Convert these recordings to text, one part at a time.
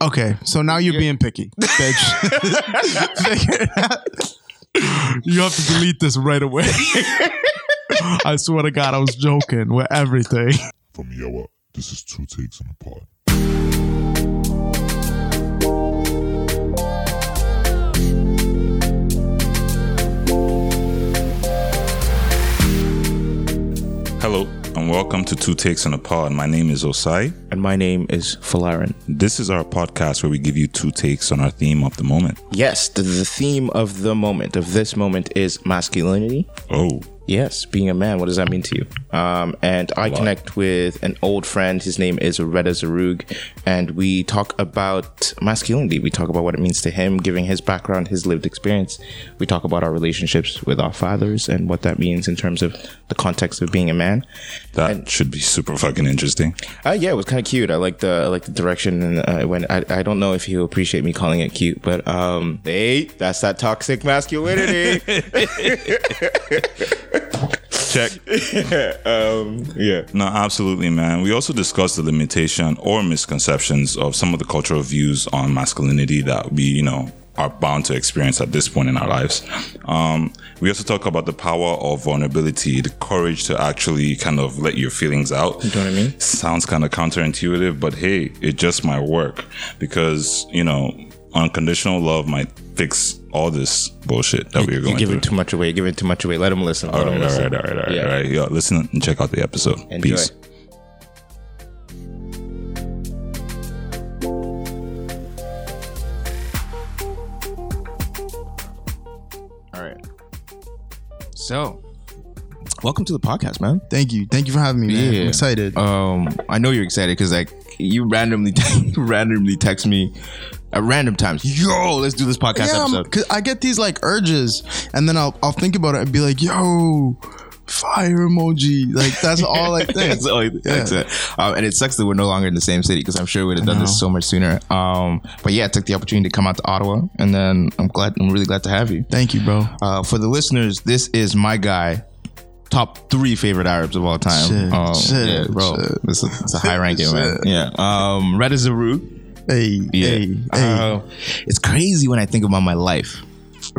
Okay, so now you're being picky, bitch. you have to delete this right away. I swear to God, I was joking with everything. From Yawa, this is Two Takes on the Pod. And welcome to Two Takes on a Pod. My name is Osai. And my name is Falarin. This is our podcast where we give you two takes on our theme of the moment. Yes, the, the theme of the moment, of this moment, is masculinity. Oh, Yes, being a man, what does that mean to you? Um, and I connect with an old friend. His name is Reda Zarug, and we talk about masculinity. We talk about what it means to him, giving his background, his lived experience. We talk about our relationships with our fathers and what that means in terms of the context of being a man. that should be super fucking interesting. Uh, yeah, it was kind of cute. I like the I like the direction, and uh, when I, I don't know if he'll appreciate me calling it cute, but um, hey, that's that toxic masculinity. Check. um, yeah. No, absolutely, man. We also discussed the limitation or misconceptions of some of the cultural views on masculinity that we, you know, are bound to experience at this point in our lives. Um, we also talk about the power of vulnerability, the courage to actually kind of let your feelings out. You know what I mean? Sounds kind of counterintuitive, but hey, it just might work because, you know, unconditional love might fix all this bullshit that we're You're going giving through. too much away. You're giving too much away. Let him listen. All Let right, him all listen. right, all right, all right, Yeah. all right. Yo, listen and check out the episode. Enjoy. Peace. All right. So, welcome to the podcast, man. Thank you, thank you for having me, man. Yeah. I'm excited. Um, I know you're excited because like you randomly randomly text me at random times. Yo, let's do this podcast yeah, I'm- episode. 'cause I get these like urges, and then I'll I'll think about it and be like, "Yo, fire emoji!" Like that's all I think. That's all I- that's it. Um, and it sucks that we're no longer in the same city because I'm sure we'd have done this so much sooner. Um, but yeah, I took the opportunity to come out to Ottawa, and then I'm glad. I'm really glad to have you. Thank you, bro. Uh, for the listeners, this is my guy. Top three favorite Arabs of all time. Shit, um, shit, yeah, bro, shit. This is, it's a high ranking man. Yeah. Um, Reda Zarug. Hey, Yeah. hey, hey. Uh, it's crazy when I think about my life,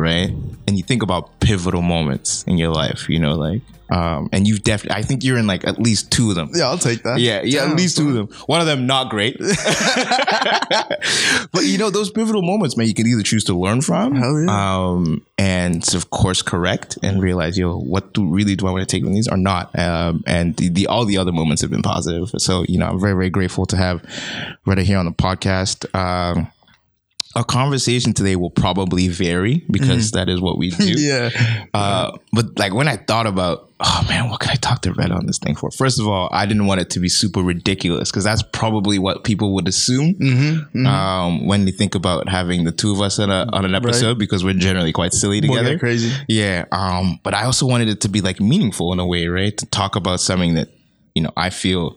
right? And you think about pivotal moments in your life, you know, like, um, and you've definitely, I think you're in like at least two of them. yeah, I'll take that. Yeah, yeah, Damn, at least two of them. One of them not great. but you know, those pivotal moments, man, you can either choose to learn from, yeah. um, and of course correct and realize, yo, what do really do I want to take from these or not? Um, and the, the all the other moments have been positive. So you know, I'm very very grateful to have Reda here on the podcast. Um, our conversation today will probably vary because that is what we do. Yeah. Uh, but like when I thought about, oh man, what can I talk to Red on this thing for? First of all, I didn't want it to be super ridiculous because that's probably what people would assume Mm-hmm. um, when they think about having the two of us on, a, on an episode because we're generally quite silly together. get crazy. Yeah. Um, but I also wanted it to be like meaningful in a way, right? To talk about something that, you know, I feel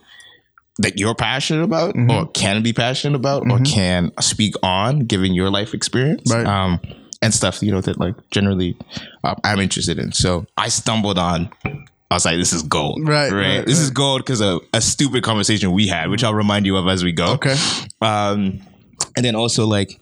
that you're passionate about Mm-hmm. or can be passionate about or can speak on given your life experience. Right. Um, and stuff, you know, that like generally uh, I'm interested in. So I stumbled on, I was like, this is gold. Right, Right. right, this is gold because of a stupid conversation we had, which I'll remind you of as we go. Okay. Um, and then also like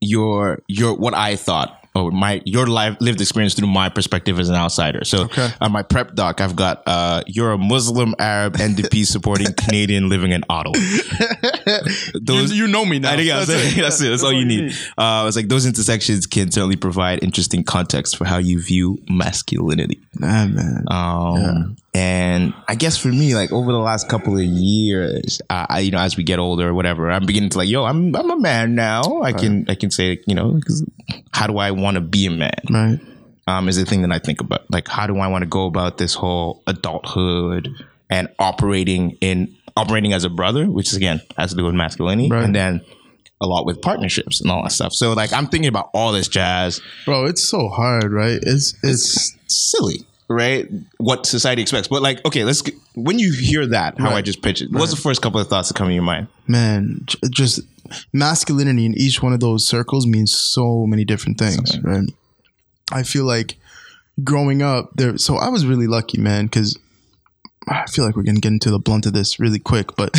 your your what I thought or my your life lived experience through my perspective as an outsider. So Okay. on my prep doc, I've got uh, you're a Muslim Arab NDP supporting Canadian living in Ottawa. Those you, you know me now. I think that's, That's it. That's it. That's all you need. Uh, it's like those intersections can certainly provide interesting context for how you view masculinity. Nah, man. Um, and I guess for me, like over the last couple of years, I, I you know, as we get older, or whatever, I'm beginning to like, yo, I'm I'm a man now. I can I can say, you know, how do I want to be a man? right. Um, is the thing that I think about. Like, how do I want to go about this whole adulthood and operating in operating as a brother, which is again has to do with masculinity, Right. and then a lot with partnerships and all that stuff. So like, I'm thinking about all this jazz. Bro, it's so hard, right? It's it's silly, right? What society expects. But like, okay, let's get, when you hear that, how I just pitch it, what's the first couple of thoughts that come in your mind? man, just masculinity in each one of those circles means so many different things, right? I feel like growing up there, so I was really lucky, man, because I feel like we're gonna get into the blunt of this really quick, but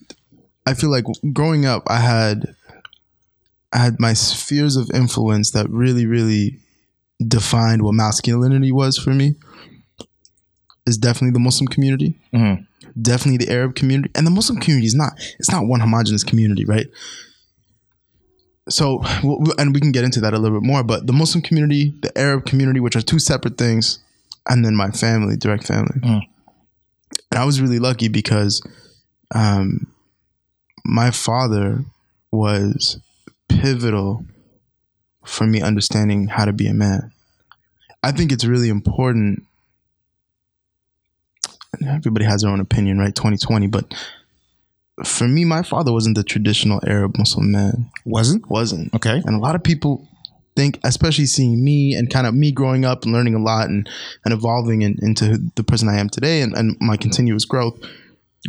I feel like growing up, I had I had my spheres of influence that really, really defined what masculinity was for me. Is definitely the Muslim community, Mhm. definitely the Arab community, and the Muslim community is not. It's not one homogenous community, right? So, and we can get into that a little bit more. But the Muslim community, the Arab community, which are two separate things, and then my family, direct family. Mm. And I was really lucky because um, my father was pivotal for me understanding how to be a man. I think it's really important. Everybody has their own opinion, right? 2020. But for me, my father wasn't the traditional Arab Muslim man. Wasn't Wasn't. okay. And a lot of people think, especially seeing me and kind of me growing up and learning a lot and, and evolving in, into the person I am today and, and my continuous growth,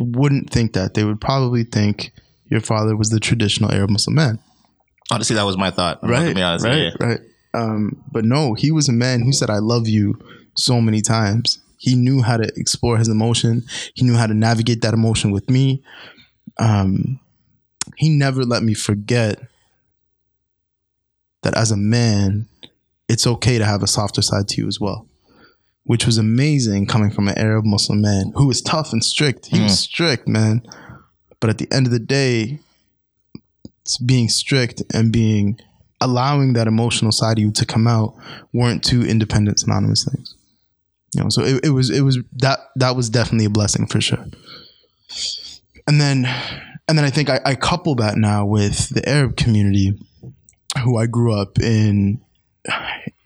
wouldn't think that. They would probably think your father was the traditional Arab Muslim man. Honestly, that was my thought. I'm Right, honest. right, Yeah. right. Um, but no, he was a man who said, I love you so many times. He knew how to explore his emotion. He knew how to navigate that emotion with me. Um, he never let me forget that as a man, it's okay to have a softer side to you as well, which was amazing coming from an Arab Muslim man who was tough and strict. He was strict, man. But at the end of the day, being strict and being allowing that emotional side of you to come out weren't two independent synonymous things. You know, so it, it was it was that that was definitely a blessing for sure. And then and then I think I, I couple that now with the Arab community who I grew up in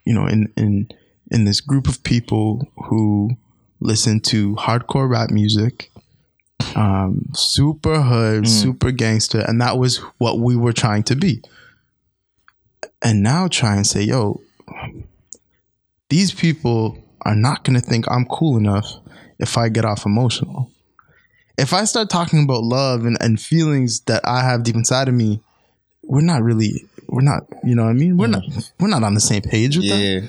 you know, in in in this group of people who listen to hardcore rap music, um, super hood, super gangster, and that was what we were trying to be. And now try and say, yo, these people are not going to think I'm cool enough if I get off emotional. If I start talking about love and, and feelings that I have deep inside of me, we're not really, we're not, you know what I mean? We're not, we're not on the same page with that. Yeah.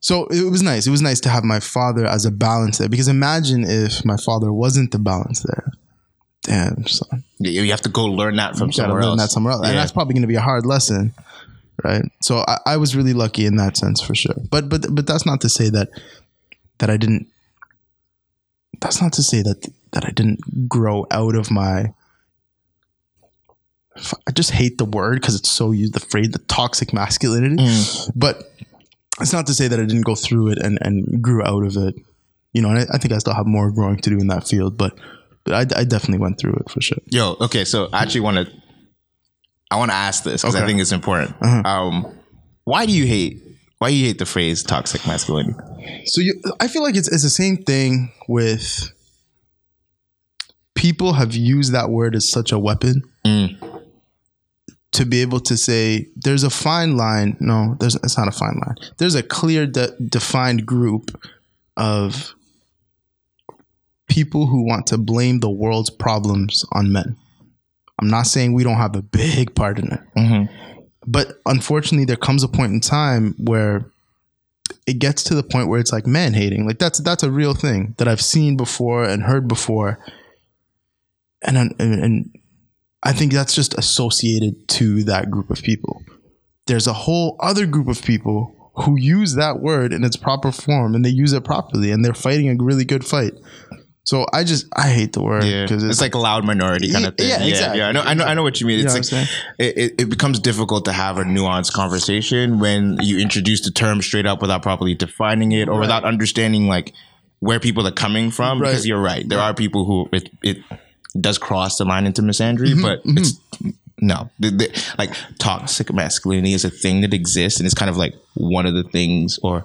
So it was nice. It was nice to have my father as a balance there because imagine if my father wasn't the balance there. Damn, son. Yeah, You have to go learn that from somewhere learn else. that somewhere else. Yeah. And that's probably going to be a hard lesson, right? So I, I was really lucky in that sense for sure. But but but that's not to say that that I didn't. That's not to say that that I didn't grow out of my. I just hate the word because it's so used. The phrase, the toxic masculinity, Mm. but it's not to say that I didn't go through it and and grew out of it. You know, and I, I think I still have more growing to do in that field, but but I, I definitely went through it for sure. Yo, okay, so I actually want to. I want to ask this because I think it's important. Uh-huh. Um, why do you hate? Why do you hate the phrase toxic masculinity? So you, I feel like it's it's the same thing with people have used that word as such a weapon Mm. To be able to say there's a fine line. No, there's it's not a fine line. There's a clear de- defined group of people who want to blame the world's problems on men. I'm not saying we don't have a big part in it. Mm-hmm. But unfortunately, there comes a point in time where it gets to the point where it's like man hating. Like that's that's a real thing that I've seen before and heard before, and and, and I think that's just associated to that group of people. There's a whole other group of people who use that word in its proper form and they use it properly and they're fighting a really good fight. So I just I hate the word Yeah, because it's, like a loud minority kind of thing. Yeah, Yeah, exactly. yeah. I know, I know, I know what you mean. You know It's like it, it, becomes difficult to have a nuanced conversation when you introduce the term straight up without properly defining it or without understanding like where people are coming from. Right. Because you're right, there are people who it it does cross the line into misandry, Mm-hmm, but it's no, like toxic masculinity is a thing that exists, and it's kind of like one of the things or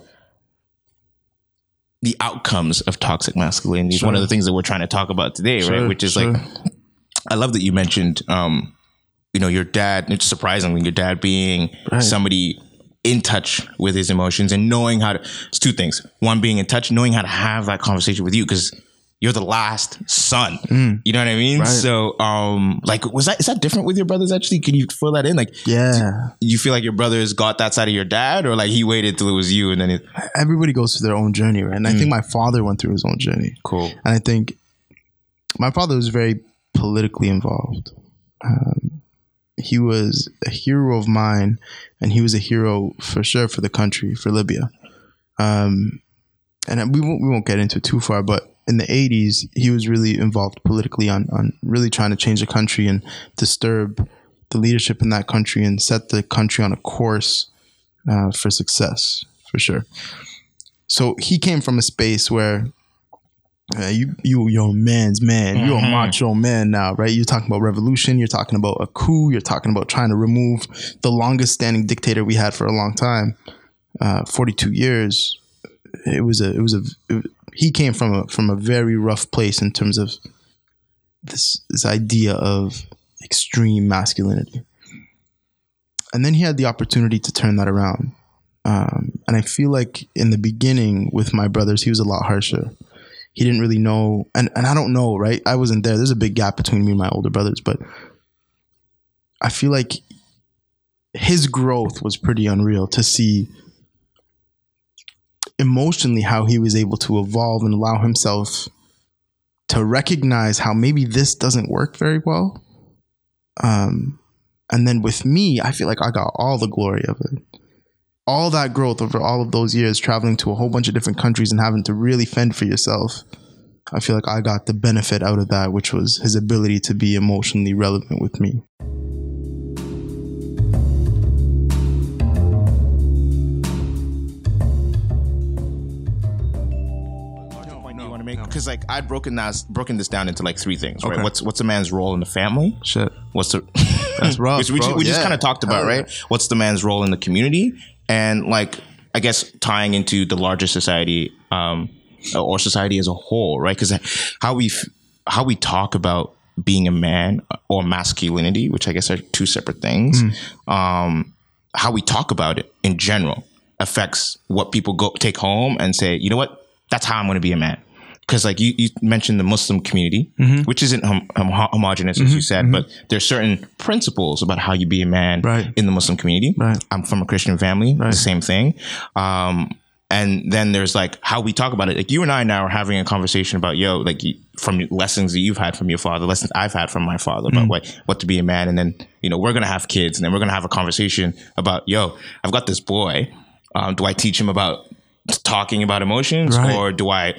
the outcomes of toxic masculinity is one of the things that we're trying to talk about today, right? Which is sure. like, I love that you mentioned, um, you know, your dad. It's surprisingly your dad being Right. somebody in touch with his emotions and knowing how to. It's two things. One, being in touch, knowing how to have that conversation with you because you're the last son. You know what I mean? Mm. Right. So, um, like, was that is that different with your brothers? Actually, can you fill that in? Like, yeah. you feel like your brothers got that side of your dad, or like he waited till it was you and then it. Everybody goes through their own journey, right? And I think my father went through his own journey. Cool. And I think my father was very politically involved. Um, he was a hero of mine, and he was a hero for sure for the country, for Libya. Um, and we won't we won't get into it too far, but in the 80s, he was really involved politically on on really trying to change the country and disturb the leadership in that country and set the country on a course uh, for success for sure. So he came from a space where uh, you you you're a man's man. You're a macho man now, right? You're talking about revolution. You're talking about a coup. You're talking about trying to remove the longest standing dictator we had for a long time, uh, 42 years. It was a it was a he came from a from a very rough place in terms of this this idea of extreme masculinity. And then he had the opportunity to turn that around. Um, and I feel like in the beginning with my brothers, he was a lot harsher. He didn't really know, and, and I don't know, right? I wasn't there. There's a big gap between me and my older brothers, but I feel like his growth was pretty unreal to see emotionally how he was able to evolve and allow himself to recognize how maybe this doesn't work very well. Um, and then with me, I feel like I got all the glory of it. All that growth over all of those years, traveling to a whole bunch of different countries and having to really fend for yourself. I feel like I got the benefit out of that, which was his ability to be emotionally relevant with me. Make? Because like I'd broken that broken this down into like three things, right? Okay. What's what's a man's role in the family? Shit. What's the That's rough, Which we, bro. we just Yeah. kind of talked about, Hell right? What's the man's role in the community, and like I guess tying into the larger society, um, or society as a whole, right? Because how we how we talk about being a man or masculinity, which I guess are two separate things. Um, how we talk about it in general affects what people go take home and say, you know what, that's how I'm going to be a man. Because like you, you mentioned the Muslim community, which isn't hom- hom- homogenous as you said, but there's certain principles about how you be a man Right. in the Muslim community. Right. I'm from a Christian family, the same thing. Um, and then there's like how we talk about it. Like you and I now are having a conversation about yo, like from lessons that you've had from your father, lessons I've had from my father about what what to be a man. And then you know we're gonna have kids, and then we're gonna have a conversation about yo, I've got this boy. Um, do I teach him about talking about emotions, Right. or do I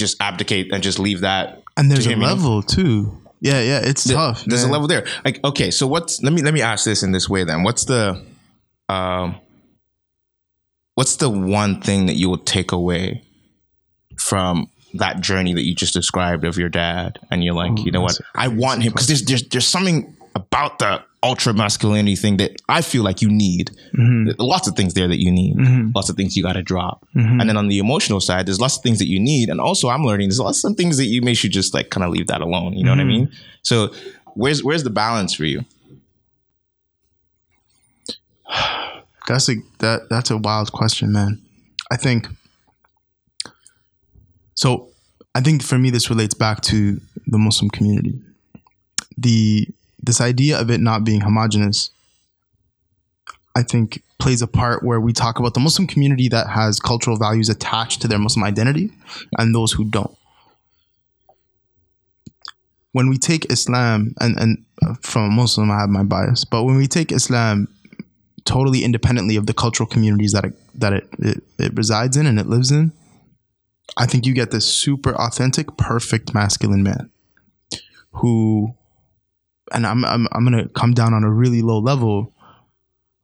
just abdicate and just leave that? And there's to a him, you know? level too. Yeah, yeah, it's tough. There's man. a level there. Like, okay, so what's let me let me ask this in this way then. What's the um what's the one thing that you will take away from that journey that you just described of your dad and you're like, you know what? I want him because there's, there's there's something about the ultra masculinity thing that I feel like you need. There's Lots of things there that you need. Mm-hmm. Lots of things you got to drop. Mm-hmm. And then on the emotional side, there's lots of things that you need. And also, I'm learning there's lots of things that you may should just like kind of leave that alone. You know what I mean? So, where's where's the balance for you? That's a that that's a wild question, man. I think so I think for me this relates back to the Muslim community. The this idea of it not being homogenous I think plays a part where we talk about the Muslim community that has cultural values attached to their Muslim identity and those who don't. When we take Islam and and uh, from a Muslim I have my bias, but when we take Islam totally independently of the cultural communities that it that it, it, it resides in and it lives in, I think you get this super authentic, perfect masculine man who and I'm I'm I'm gonna come down on a really low level,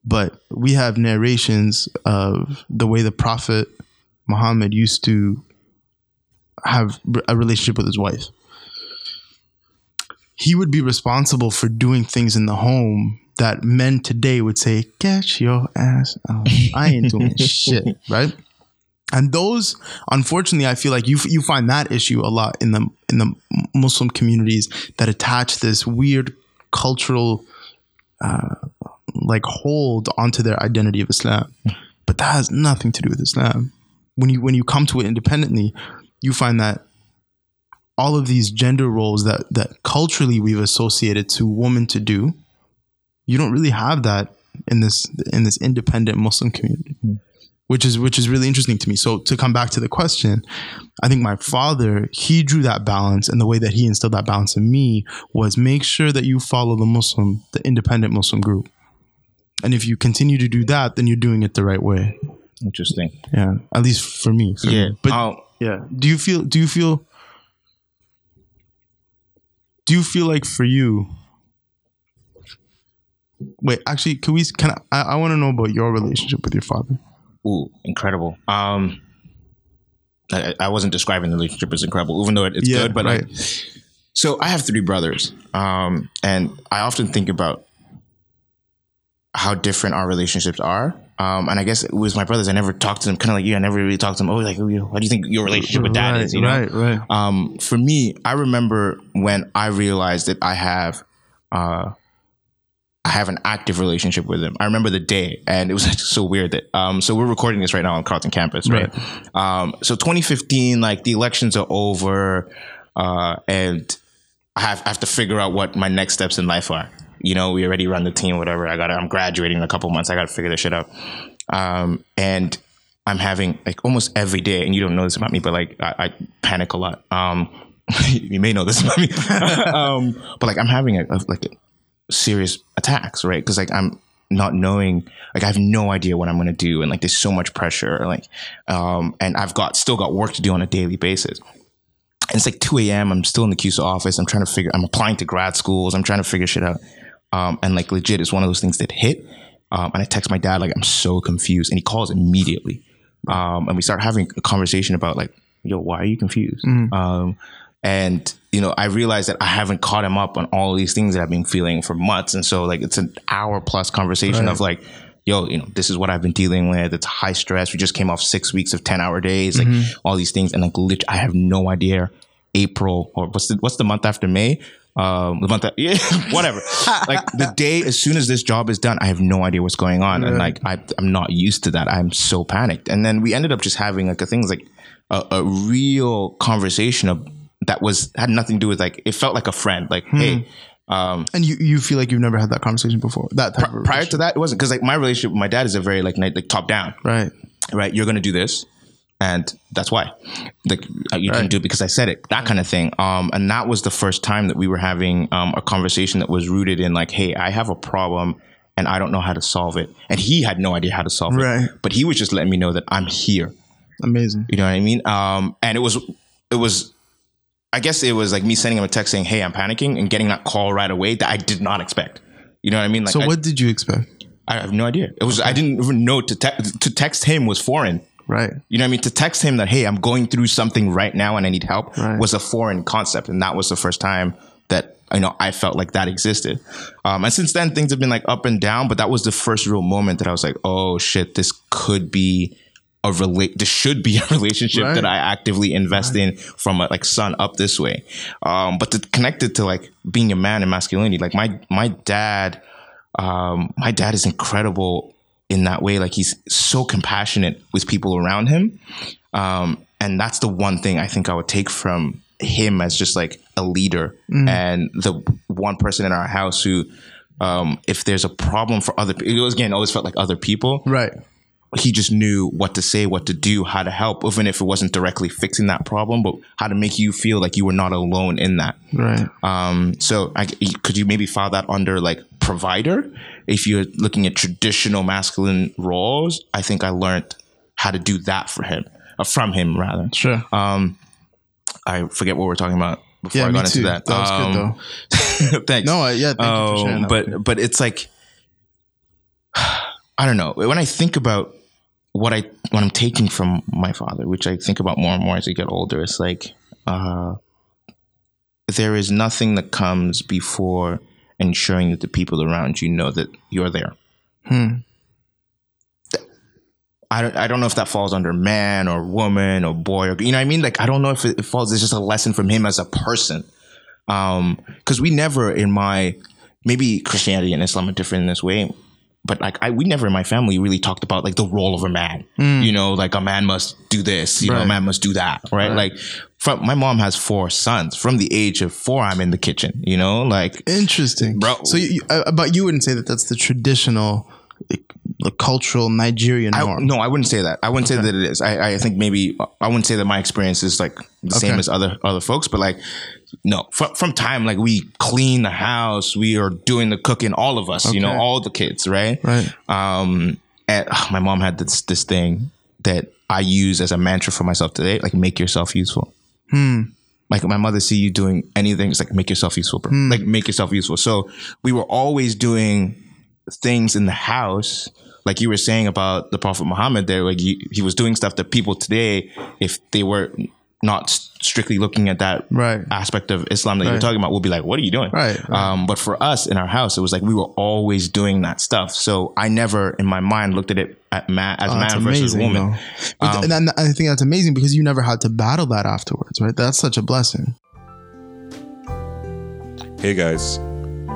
but we have narrations of the way the Prophet Muhammad used to have a relationship with his wife. He would be responsible for doing things in the home that men today would say, "Get your ass out! I ain't doing shit." Right? And those, unfortunately, I feel like you you find that issue a lot in the in the Muslim communities that attach this weird cultural uh, like hold onto their identity of Islam, but that has nothing to do with Islam. When you when you come to it independently, you find that all of these gender roles that that culturally we've associated to woman to do, you don't really have that in this in this independent Muslim community. Which is which is really interesting to me. So to come back to the question, I think my father he drew that balance, and the way that he instilled that balance in me was make sure that you follow the Muslim, the independent Muslim group, and if you continue to do that, then you're doing it the right way. Interesting. Yeah, at least for me. for Yeah. me. but Um, yeah, do you feel? Do you feel? Do you feel like for you? Wait, actually, can we? Can? I, I want to know about your relationship with your father. Ooh, incredible. Um, I, I wasn't describing the relationship as incredible, even though it, it's Yeah, good. But right. like, so I have three brothers, um, and I often think about how different our relationships are. Um, and I guess it was my brothers. I never talked to them, kind of like you. I never really talked to them. Oh, like, oh, what do you think your relationship with dad right, is? You know, right, right. um, for me, I remember when I realized that I have, uh, I have an active relationship with him. I remember the day, and it was just so weird that. Um, so we're recording this right now on Carleton campus, right? Um, so 2015, like the elections are over, uh, and I have, I have to figure out what my next steps in life are. You know, we already run the team, whatever. I got, I'm graduating in a couple months. I got to figure this shit out. Um, and I'm having like almost every day, and you don't know this about me, but like I, I panic a lot. Um, you may know this about me, um, but like I'm having a, a like a serious attacks, right? Because like I'm not knowing, like I have no idea what I'm gonna do, and like there's so much pressure, like, um, and I've got still got work to do on a daily basis. And it's like 2 a.m. I'm still in the CUSA office. I'm trying to figure. I'm applying to grad schools. I'm trying to figure shit out. Um, and like legit, it's one of those things that hit. Um, and I text my dad like I'm so confused, and he calls immediately. Um, and we start having a conversation about like, yo, why are you confused? Um, and you know, I realized that I haven't caught him up on all these things that I've been feeling for months, and so like it's an hour plus conversation of like, yo, you know, this is what I've been dealing with. It's high stress. We just came off six weeks of ten hour days, like all these things, and like, lit- I have no idea. April or what's the what's the month after May? Um, the month that yeah, whatever. like the day as soon as this job is done, I have no idea what's going on, and like I, I'm not used to that. I'm so panicked. And then we ended up just having like a things like a, a real conversation of that was had nothing to do with like it felt like a friend. Like hey, um, And you, you feel like you've never had that conversation before. That type of prior to that, it wasn't because like my relationship with my dad is a very like like top down right. right? You're gonna do this, and that's why. Like uh, you didn't do it because I said it, that kind of thing. Um, and that was the first time that we were having um, a conversation that was rooted in like, hey, I have a problem and I don't know how to solve it, and he had no idea how to solve it. Right. it, but he was just letting me know that I'm here. Amazing. You know what I mean? Um, and it was it was. I guess it was like me sending him a text saying, "Hey, I'm panicking," and getting that call right away that I did not expect. You know what I mean? Like, So I, what did you expect? I have no idea. It was I didn't even know to te- to text him was foreign. Right. You know what I mean? To text him that, hey, I'm going through something right now and I need help Right. was a foreign concept. And that was the first time that, you know, I felt like that existed. Um, and since then, things have been like up and down, but that was the first real moment that I was like, oh shit, this could be a relate, this should be a relationship Right. that I actively invest in from a, like sun up this way. Um, but to connect it to like being a man and masculinity, like my, my dad, um, my dad is incredible in that way. Like he's so compassionate with people around him. Um, and that's the one thing I think I would take from him as just like a leader and the one person in our house who, um, if there's a problem for other people, it was again always felt like other people. Right. He just knew what to say, what to do, how to help, even if it wasn't directly fixing that problem, but how to make you feel like you were not alone in that. Right. Um, so I, could you maybe file that under like provider? If you're looking at traditional masculine roles, I think I learned how to do that for him, uh, from him rather. Sure. Um, I forget what we're talking about before yeah, I got too. into that. That was Um, good though. Thanks. No, I- yeah, thank you for sharing Um, that. But but it's like I don't know. When I think about what I what I'm taking from my father, which I think about more and more as I get older, it's like uh, there is nothing that comes before ensuring that the people around you know that you're there. Hmm. I don't, I don't know if that falls under man or woman or boy or you know what I mean like I don't know if it, it falls it's just a lesson from him as a person um because we never in my maybe Christianity and Islam are different in this way but like I we never in my family really talked about like the role of a man. You know like a man must do this you know a man must do that right, like from my mom has four sons. From the age of four I'm in the kitchen you know like Interesting, Bro. So, you, uh, but you wouldn't say that that's the traditional like, the cultural Nigerian I, norm. no, I wouldn't say that. I wouldn't say that it is. I, I think maybe I wouldn't say that my experience is like the same as other other folks, but like no, from from time like we clean the house, we are doing the cooking, all of us, you know, all the kids, right? Right. Um, and ugh, my mom had this this thing that I use as a mantra for myself today, like make yourself useful. Hmm. Like my mother see you doing anything, it's like make yourself useful, bro. Like make yourself useful. So we were always doing things in the house, like you were saying about the Prophet Muhammad. There, like he, he was doing stuff that people today, if they were not strictly looking at that Right. aspect of Islam that you're talking about, will be like, "What are you doing?" Right, right. Um, but for us in our house, it was like we were always doing that stuff. So I never, in my mind, looked at it at man, as Oh, man versus amazing, woman. Um, th- and I think that's amazing because you never had to battle that afterwards, right? That's such a blessing. Hey guys,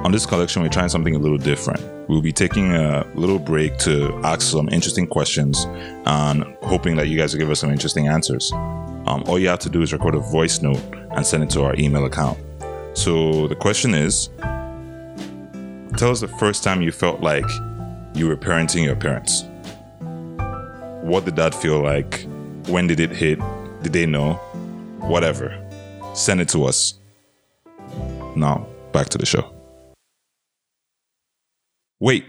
on this collection, we're trying something a little different. We'll be taking a little break to ask some interesting questions and hoping that you guys will give us some interesting answers. Um, all you have to do is record a voice note and send it to our email account. So the question is Tell us the first time you felt like you were parenting your parents. What did that feel like? When did it hit? Did they know? Whatever. Send it to us. Now, back to the show. Wait,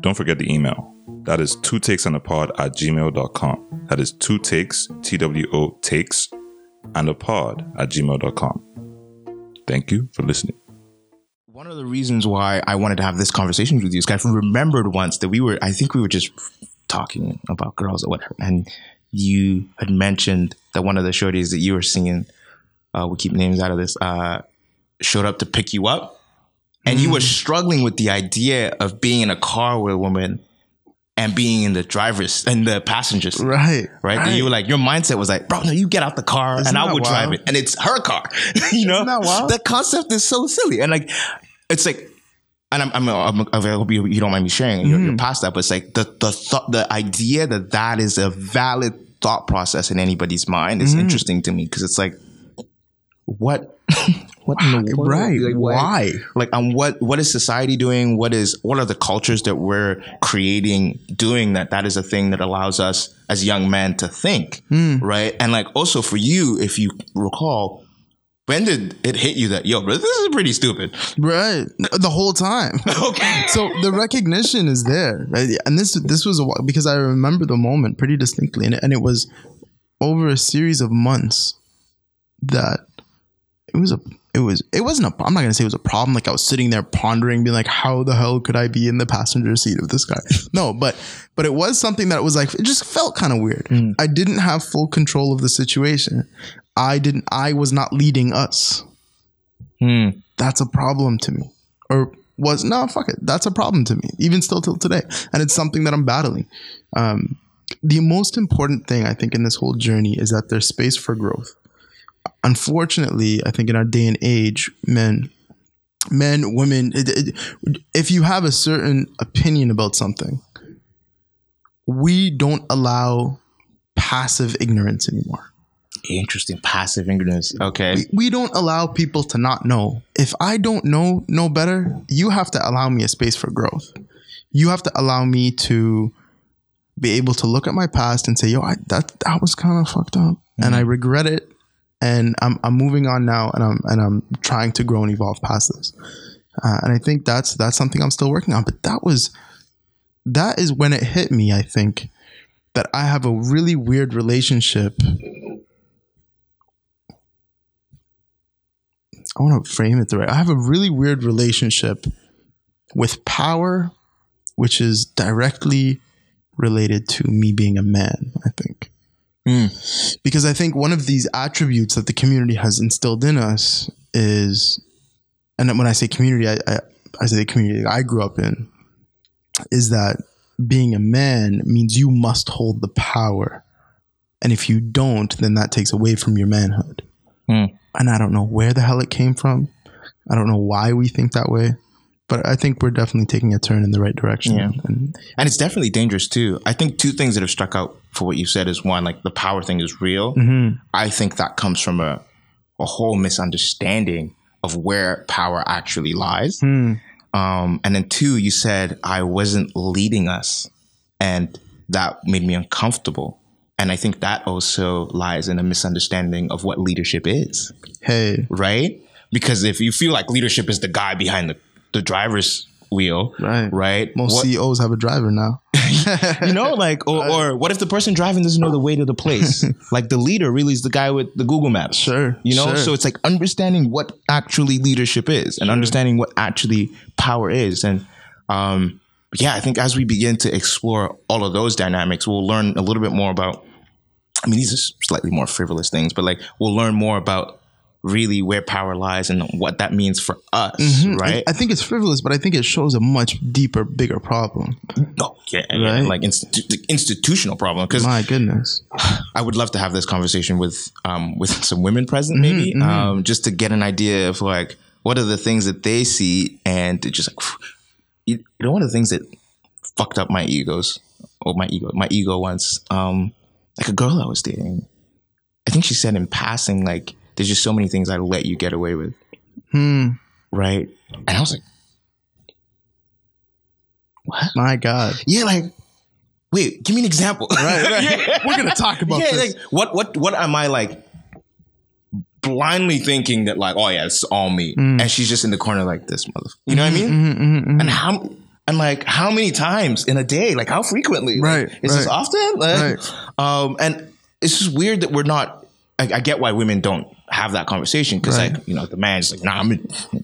don't forget the email. That is two takes on a pod at gmail.com. That is two takes, T W O takes, and a pod at gmail.com. Thank you for listening. One of the reasons why I wanted to have this conversation with you is I remembered once that we were, I think we were just talking about girls or whatever, and you had mentioned that one of the shorties that you were seeing, uh, we'll keep names out of this, uh, showed up to pick you up, and you were struggling with the idea of being in a car with a woman and being in the driver's and the passenger's seat. Right. Right? You were like, your mindset was like, bro, no, you get out the car Isn't and I would drive it. And it's her car. you know? That? The concept is so silly. And like, it's like, and I'm, I'm, I'm, I hope you, you don't mind me sharing. You're, Mm-hmm. you're past that, but it's like the the thought, the idea that that is a valid thought process in anybody's mind Mm-hmm. is interesting to me because it's like, what, what in the world? Right. Like, Why? Like, um, what what is society doing? What is what are the cultures that we're creating doing that? That is a thing that allows us as young men to think, Hmm. right? And like also for you, if you recall. When did it hit you that yo, bro, this is pretty stupid? Right. The whole time. Okay, so the recognition is there, right? And this this was a while because I remember the moment pretty distinctly, and it, and it was over a series of months that it was a it was it wasn't a I'm not gonna say it was a problem. Like I was sitting there pondering, being like, how the hell could I be in the passenger seat of this guy? No, but but it was something that was like it just felt kind of weird. I didn't have full control of the situation. I didn't. I was not leading us that's a problem to me. Or was no, fuck it. That's a problem to me, even still till today. And it's something that I'm battling. Um, the most important thing I think in this whole journey is that there's space for growth. Unfortunately, I think in our day and age, men, men, women, it, it, if you have a certain opinion about something, we don't allow passive ignorance anymore. interesting. Passive ignorance. Okay, we don't allow people to not know. If I don't know no better, you have to allow me a space for growth. You have to allow me to be able to look at my past and say, "Yo, I, that that was kind of fucked up, and mm-hmm. I regret it, and I'm I'm moving on now, and I'm and I'm trying to grow and evolve past this." Uh, and I think that's that's something I'm still working on. But that was that is when it hit me. I think that I have a really weird relationship I want to frame it the right. I have a really weird relationship with power, which is directly related to me being a man, I think. Mm. Because I think one of these attributes that the community has instilled in us is, and when I say community, I, I, I say the community I grew up in, is that being a man means you must hold the power. And if you don't, then that takes away from your manhood mm. and I don't know where the hell it came from. I don't know why we think that way, but I think we're definitely taking a turn in the right direction. Yeah. And and it's definitely dangerous too. I think two things that have struck out for what you said is one, like the power thing is real. I think that comes from a a whole misunderstanding of where power actually lies. Um, and then two, you said I wasn't leading us, and that made me uncomfortable. And I think that also lies in a misunderstanding of what leadership is, Hey, right? Because if you feel like leadership is the guy behind the, the driver's wheel, Right. right? most What- CEOs have a driver now. you know, like, or, or what if the person driving doesn't know the way to the place? like the leader really is the guy with the Google Maps. Sure, You know, sure. so it's like understanding what actually leadership is and understanding what actually power is. And um, yeah, I think as we begin to explore all of those dynamics, we'll learn a little bit more about. I mean, these are slightly more frivolous things, but like we'll learn more about really where power lies and what that means for us, right? I think it's frivolous, but I think it shows a much deeper, bigger problem. oh, yeah, Right. like institu- institutional problem because My goodness. I would love to have this conversation with um, with some women present, maybe, Um, just to get an idea of like what are the things that they see, and just like you know, one of the things that fucked up my egos or my ego, my ego once, um, like a girl I was dating. I think she said in passing, like, "There's just so many things I let you get away with," Hmm. right? And I was like, "What?" My God. Yeah, like, wait, give me an example. Right, right. Yeah. We're gonna talk about yeah, this. like what what what am I like blindly thinking that like, oh yeah, it's all me. Mm. And she's just in the corner like this mother. You know what I mean? Mm-hmm, And how and like how many times in a day? Like how frequently? Like, Right, is this often? Like, Right. Um and it's just weird that we're not I, I get why women don't have that conversation because Right. like you know the man's like nah I'm you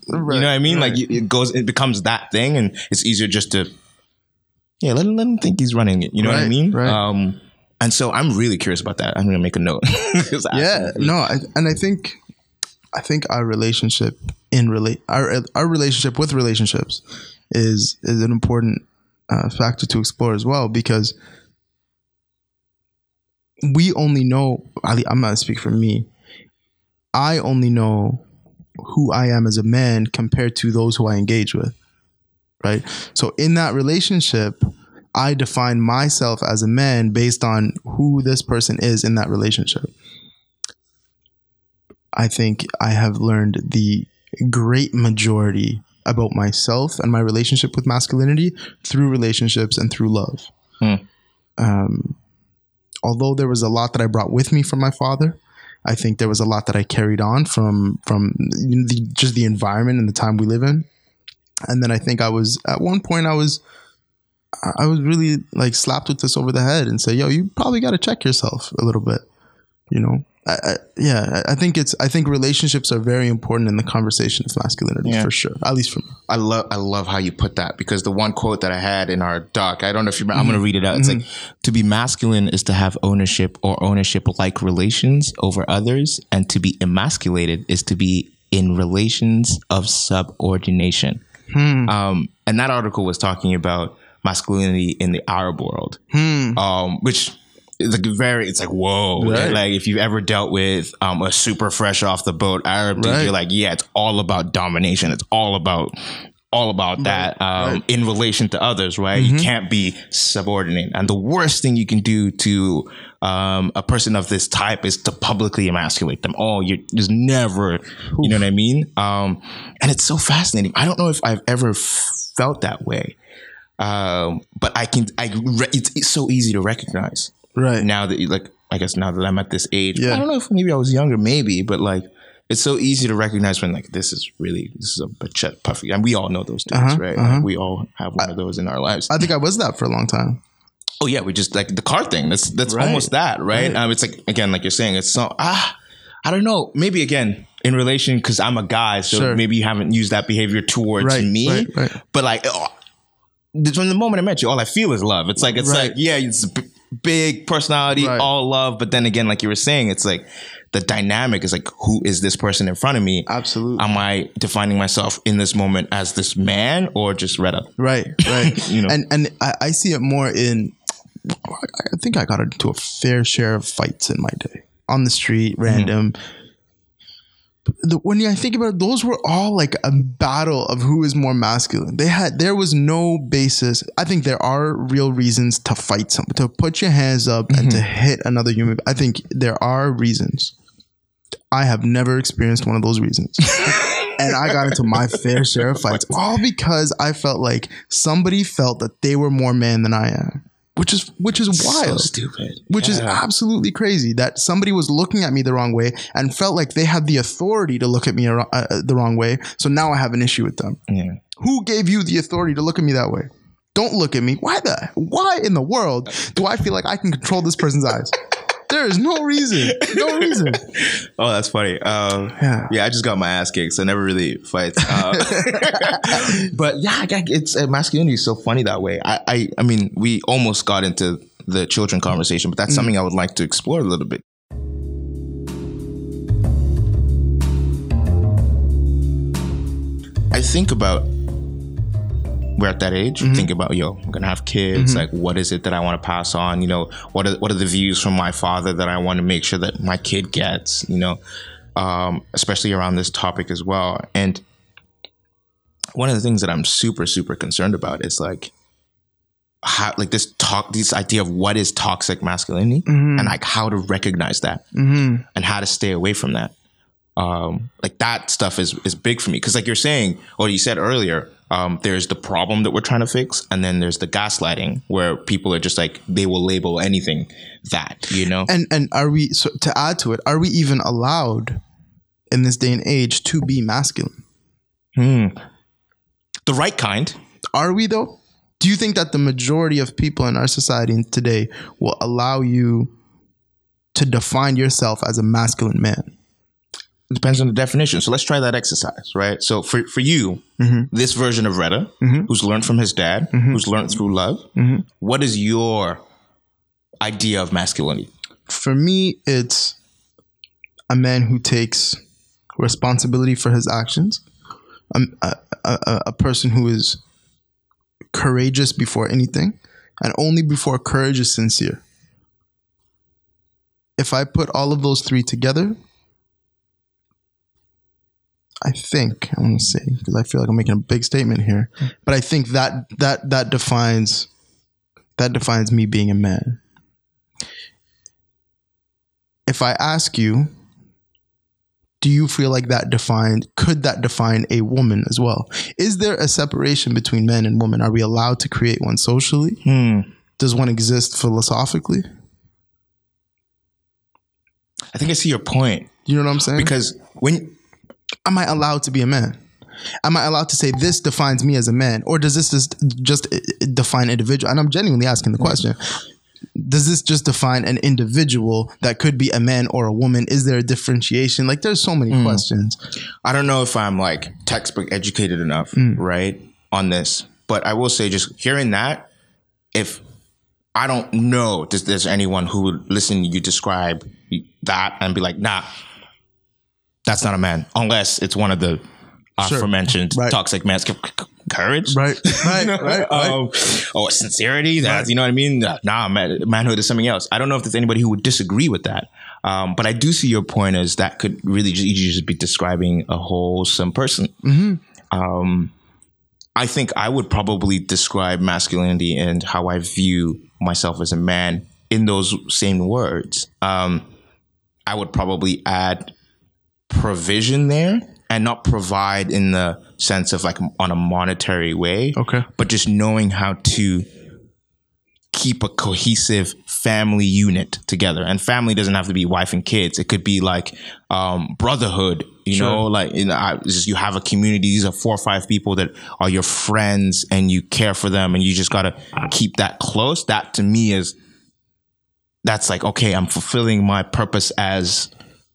know what I mean like it goes it becomes that thing and it's easier just to yeah, let him, let him think he's running it. You know what I mean? right. Um, and so I'm really curious about that. I'm to make a note yeah no I, and i think i think our relationship in relate our our relationship with relationships is is an important uh, factor to explore as well because we only know Ali, i'm not speak for me i only know who i am as a man compared to those who i engage with right so in that relationship i define myself as a man based on who this person is in that relationship I think I have learned the great majority about myself and my relationship with masculinity through relationships and through love. Hmm. Um, although there was a lot that I brought with me from my father, I think there was a lot that I carried on from from the, just the environment and the time we live in. And then I think I was at one point I was I was really like slapped with this over the head and say, "Yo, you probably got to check yourself a little bit." You know, I, I, yeah, I think it's I think relationships are very important in the conversation of masculinity Yeah. for sure. At least for me. I love I love how you put that because the one quote that I had in our doc, I don't know if you remember, I'm going to read it out. It's like to be masculine is to have ownership or ownership like relations over others, and to be emasculated is to be in relations of subordination. Um, and that article was talking about masculinity in the Arab world, um, which is like very. It's like whoa, Right. like if you've ever dealt with um, a super fresh off the boat Arab, dude, Right. you're like, yeah, it's all about domination. It's all about all about that um, right. in relation to others, right? You can't be subordinate. And the worst thing you can do to um, a person of this type is to publicly emasculate them. Oh, you're there's never, you know what I mean? Um, and it's so fascinating. I don't know if I've ever felt that way. Um, but I can, I, re- it's, it's so easy to recognize Right. now that you like i guess now that i'm at this age Yeah. i don't know if maybe i was younger maybe but like it's so easy to recognize when like this is really this is a bachet puffy and we all know those dudes Uh-huh, right uh-huh. like, we all have one of those in our lives I think I was that for a long time. oh yeah we just like the car thing that's that's Right. almost that right, Right. um it's like again like you're saying it's so ah i don't know maybe again in relation because i'm a guy so Sure. maybe you haven't used that behavior towards Right, me right, right. but like oh, from the moment I met you, all I feel is love. It's like it's like yeah, it's big personality, Right. all love. But then again, like you were saying, it's like the dynamic is like who is this person in front of me? Absolutely. Am I defining myself in this moment as this man or just Reda? Right, right. You know. and and I, I see it more in. I think I got into a fair share of fights in my day on the street, random. Mm-hmm. The, when I think about it, those were all like a battle of who is more masculine. They had there was no basis. I think there are real reasons to fight some, to put your hands up and to mm-hmm. hit another human. I think there are reasons, I have never experienced one of those reasons. and I got into my fair share of fights, all because I felt like somebody felt that they were more man than I am, which is which is So wild, stupid. which is absolutely crazy. That somebody was looking at me the wrong way and felt like they had the authority to look at me ar- uh, the wrong way. So now I have an issue with them. Yeah. Who gave you the authority to look at me that way? Don't look at me. Why the? Why in the world do I feel like I can control this person's eyes? There is no reason. No reason. Oh, that's funny. Um, Yeah. yeah. I just got my ass kicked, so I never really fight. Uh, but yeah, it's uh, masculinity is so funny that way. I, I, I mean, we almost got into the children conversation, but that's something I would like to explore a little bit. I think about we're at that age. Think about yo, I'm gonna have kids. Like, what is it that I want to pass on? You know, what are what are the views from my father that I want to make sure that my kid gets? You know, um, especially around this topic as well. And one of the things that I'm super super concerned about is like how like this talk this idea of what is toxic masculinity and like how to recognize that Mm-hmm. and how to stay away from that. Um, like that stuff is is big for me because, like you're saying, or you said earlier, um, there's the problem that we're trying to fix, and then there's the gaslighting where people are just like they will label anything that you know. And and are we so to add to it? Are we even allowed in this day and age to be masculine? Hmm. The right kind. Are we though? Do you think that the majority of people in our society today will allow you to define yourself as a masculine man? It depends on the definition. So let's try that exercise, right? So for for you, mm-hmm. this version of Reda, mm-hmm. who's learned from his dad, mm-hmm. who's learned through love, what is your idea of masculinity? For me, it's a man who takes responsibility for his actions, um, a, a, a, a person who is courageous before anything, and only before courage is sincere. If I put all of those three together, I think I want to say because I feel like I'm making a big statement here, but I think that that that defines that defines me being a man. If I ask you, do you feel like that defined could that define a woman as well? Is there a separation between men and women? Are we allowed to create one socially? Hmm. Does one exist philosophically? I think I see your point You know what I'm saying? because when am I allowed to be a man? Am I allowed to say this defines me as a man, or does this just just define individual? And I'm genuinely asking the question: Does this just define an individual that could be a man or a woman? Is there a differentiation? Like, there's so many mm. questions. I don't know if I'm like textbook educated enough, mm. right, on this, but I will say just hearing that, if I don't know if there's anyone who would listen to you describe that and be like, nah, that's not a man, unless it's one of the aforementioned Right. toxic man's courage. Right, right, right, right. Um, or sincerity. That you know what I mean. Nah, man, manhood is something else. I don't know if there's anybody who would disagree with that. Um, but I do see your point as that could really just, just be describing a wholesome person. Um, I think I would probably describe masculinity and how I view myself as a man in those same words. Um, I would probably add provision there and not provide in the sense of like on a monetary way. Okay. But just knowing how to keep a cohesive family unit together. And family doesn't have to be wife and kids. It could be like um, brotherhood, you know, like you know, I, just you have a community. These are four or five people that are your friends and you care for them and you just got to keep that close. That to me is that's like, okay, I'm fulfilling my purpose as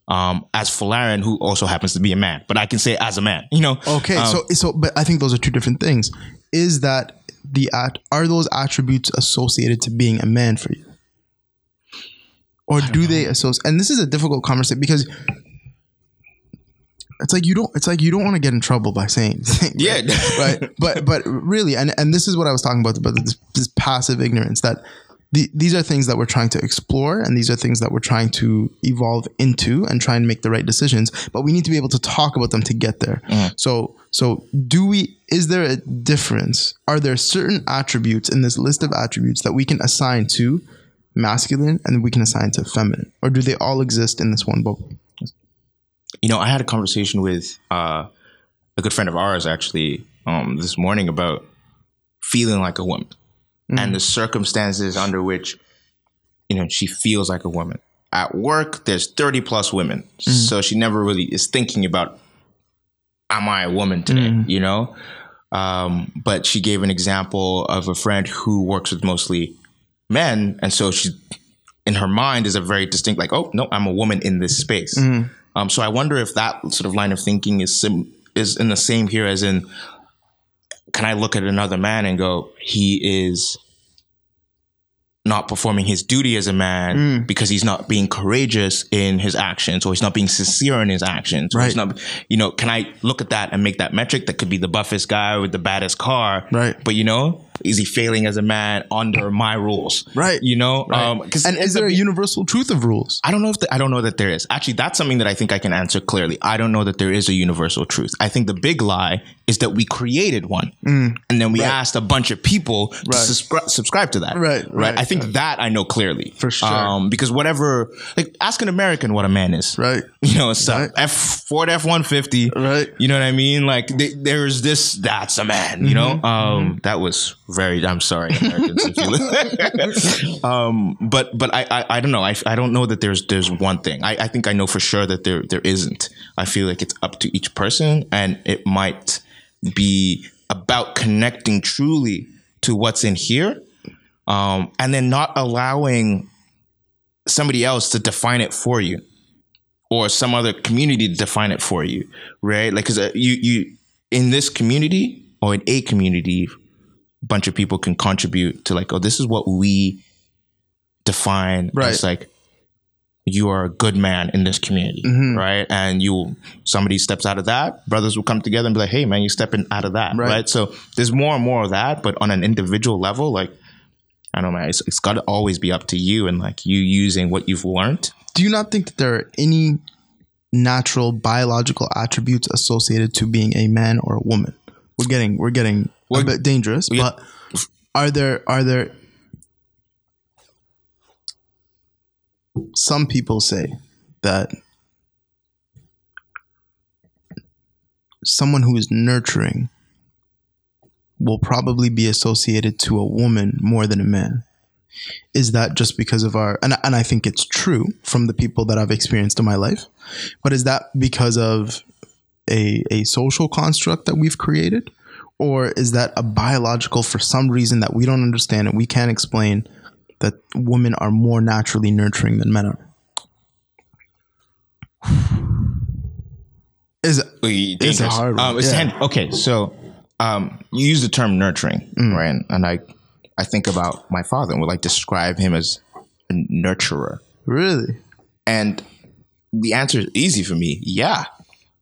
um, as Falarian, who also happens to be a man, but I can say as a man, you know. Okay, Um, so so, but I think those are two different things. Is that the at are those attributes associated to being a man for you, or do they associate? And this is a difficult conversation because it's like you don't. It's like you don't want to get in trouble by saying, saying Yeah. right. But but really, and and this is what I was talking about about this, this passive ignorance that. The, these are things that we're trying to explore and these are things that we're trying to evolve into and try and make the right decisions but we need to be able to talk about them to get there. So so do we is there a difference? Are there certain attributes in this list of attributes that we can assign to masculine and we can assign to feminine? Or do they all exist in this one bubble? You know, I had a conversation with uh, a good friend of ours actually um, this morning about feeling like a woman and the circumstances under which you know she feels like a woman. At work, there's 30 plus women, so she never really is thinking about, "Am I a woman today?" You know. Um, but she gave an example of a friend who works with mostly men, and so she, in her mind, is a very distinct like, "Oh no, I'm a woman in this space." Um, so I wonder if that sort of line of thinking is sim- is in the same here as in, can I look at another man and go, he is not performing his duty as a man hmm. because he's not being courageous in his actions or he's not being sincere in his actions. Or he's not, you know, can I look at that and make that metric that could be the buffest guy with the baddest car? Right. But you know, is he failing as a man under my rules? Right. You know, um, cause And is there a universal truth of rules? I don't know if the, I don't know that there is. Actually, that's something that I think I can answer clearly. I don't know that there is a universal truth. I think the big lie is that we created one, and then we asked a bunch of people to Mm. Subscri- subscribe to that. Right, right. right, I think that I know clearly For sure. Um, because whatever, like, ask an American what a man is. Right. You know, it's Right. F Ford F one fifty. Right. You know what I mean? Like, th- there's this. That's a man. You Mm-hmm. know. Um, that was very. I'm sorry, um, but but I, I I don't know. I, I don't know that there's there's one thing. I, I think I know for sure that there there isn't. I feel like it's up to each person, and it might be about connecting truly to what's in here, um, and then not allowing somebody else to define it for you or some other community to define it for you, right? Like, because uh, you you in this community or in a community, bunch of people can contribute to like, oh, this is what we define Right. as like you are a good man in this community, mm-hmm. right? And you somebody steps out of that, brothers will come together and be like, hey, man, you're stepping out of that, Right. right? So there's more and more of that, but on an individual level, like. I don't know, man. It's, it's got to always be up to you and like you using what you've learned Do you not think that there are any natural biological attributes associated to being a man or a woman? We're getting we're getting a We're- bit dangerous, we- but are there are there some people say that someone who is nurturing will probably be associated to a woman more than a man? Is that just because of our and, and i think it's true from the people that i've experienced in my life but is that because of a, a social construct that we've created or is that a biological for some reason that we don't understand and we can't explain that women are more naturally nurturing than men are is it It's a hard one. Um, it's Yeah. hand- okay, so um, you use the term nurturing, Mm. right? And I, I think about my father and would like describe him as a nurturer. really And the answer is easy for me. Yeah,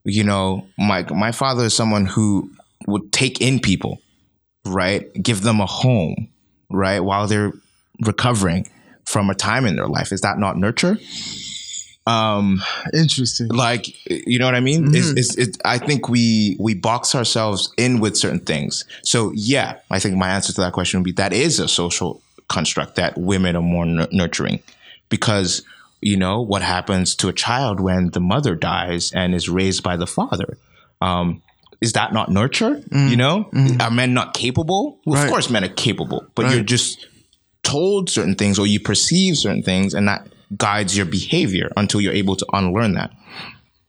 you know, my my father is someone who would take in people, right? Give them a home, right, while they're recovering from a time in their life. Is that not nurture? Um, interesting. like you know what i mean? It's, it's, it's, i think we we box ourselves in with certain things. So yeah i think my answer to that question would be that is a social construct that women are more nur- nurturing. Because you know what happens to a child when the mother dies and is raised by the father? Um is that not nurture you know? Are men not capable? Well, Right. of course men are capable but Right. you're just told certain things or you perceive certain things and that guides your behavior until you're able to unlearn that.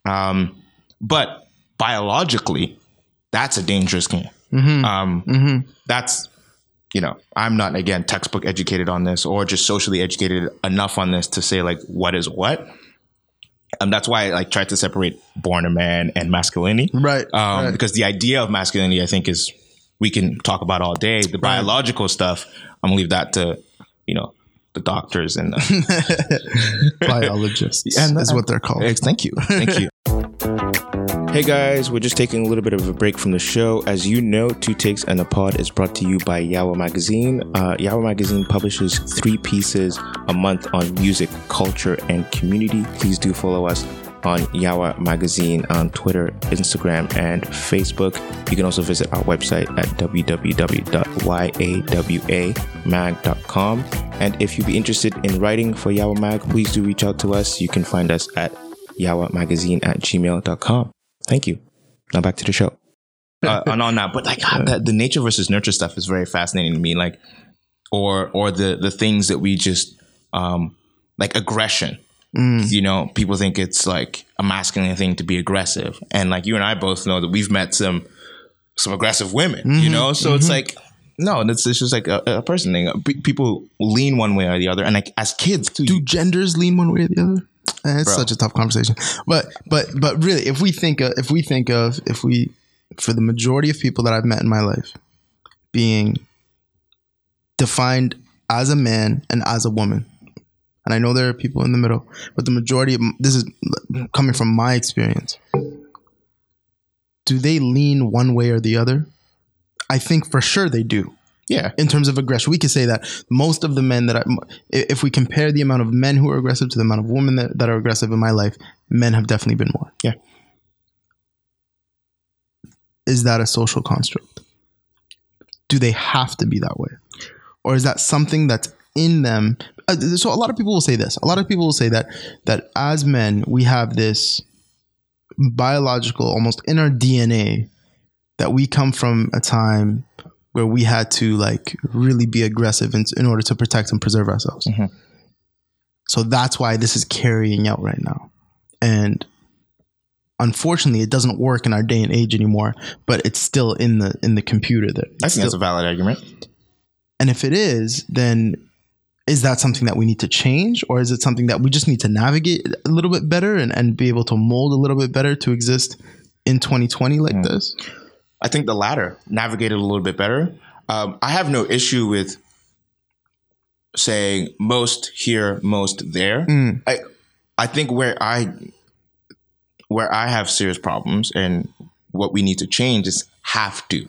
Um, but biologically that's a dangerous game. Um, that's you know i'm not again textbook educated on this or just socially educated enough on this to say like what is what um, that's why I like tried to separate born a man and masculinity right, um, right. because the idea of masculinity, I think, is we can talk about all day. The biological stuff, I'm gonna leave that to you know the doctors and the, biologists And- is what they're called thank you, thank you. Hey guys, we're just taking a little bit of a break from the show. As you know, Two Takes and a Pod is brought to you by Yawa Magazine. Uh, Yawa Magazine publishes three pieces a month on music, culture, and community. Please do follow us on Yawa Magazine on Twitter, Instagram, and Facebook. You can also visit our website at www.yawamag.com. And if you'd be interested in writing for Yawa Mag, please do reach out to us. You can find us at yawamagazine at gmail.com. Thank you. Now back to the show. Uh, and on that, but like the, the nature versus nurture stuff is very fascinating to me. Like, or or the the things that we just um like aggression. You know, people think it's like a masculine thing to be aggressive, and like you and I both know that we've met some some aggressive women. You know, so it's like no, it's, it's just like a, a person thing. P- people lean one way or the other, and like as kids too. do genders lean one way or the other? Eh, it's Bro. such a tough conversation. But but but really, if we think of, if we think of if we for the majority of people that I've met in my life being defined as a man and as a woman, and I know there are people in the middle, but the majority of this is coming from my experience. Do they lean one way or the other? I think for sure they do yeah, in terms of aggression. We could say that most of the men that I, if we compare the amount of men who are aggressive to the amount of women that, that are aggressive in my life, men have definitely been more. Yeah. Is that a social construct? Do they have to be that way? Or is that something that's in them? Uh, So a lot of people will say this. A lot of people will say that that as men we have this biological, almost in our DNA, that we come from a time where we had to like really be aggressive in, in order to protect and preserve ourselves. Mhm. So that's why this is carrying out right now. And unfortunately, it doesn't work in our day and age anymore. But it's still in the in the computer there. I think that's a valid argument. And if it is, then is that something that we need to change, or is it something that we just need to navigate a little bit better and, and be able to mold a little bit better to exist in 2020 like this? I think the latter, navigated a little bit better. Um, I have no issue with saying most here, most there. Mm. I I think where I where I have serious problems and what we need to change is have to.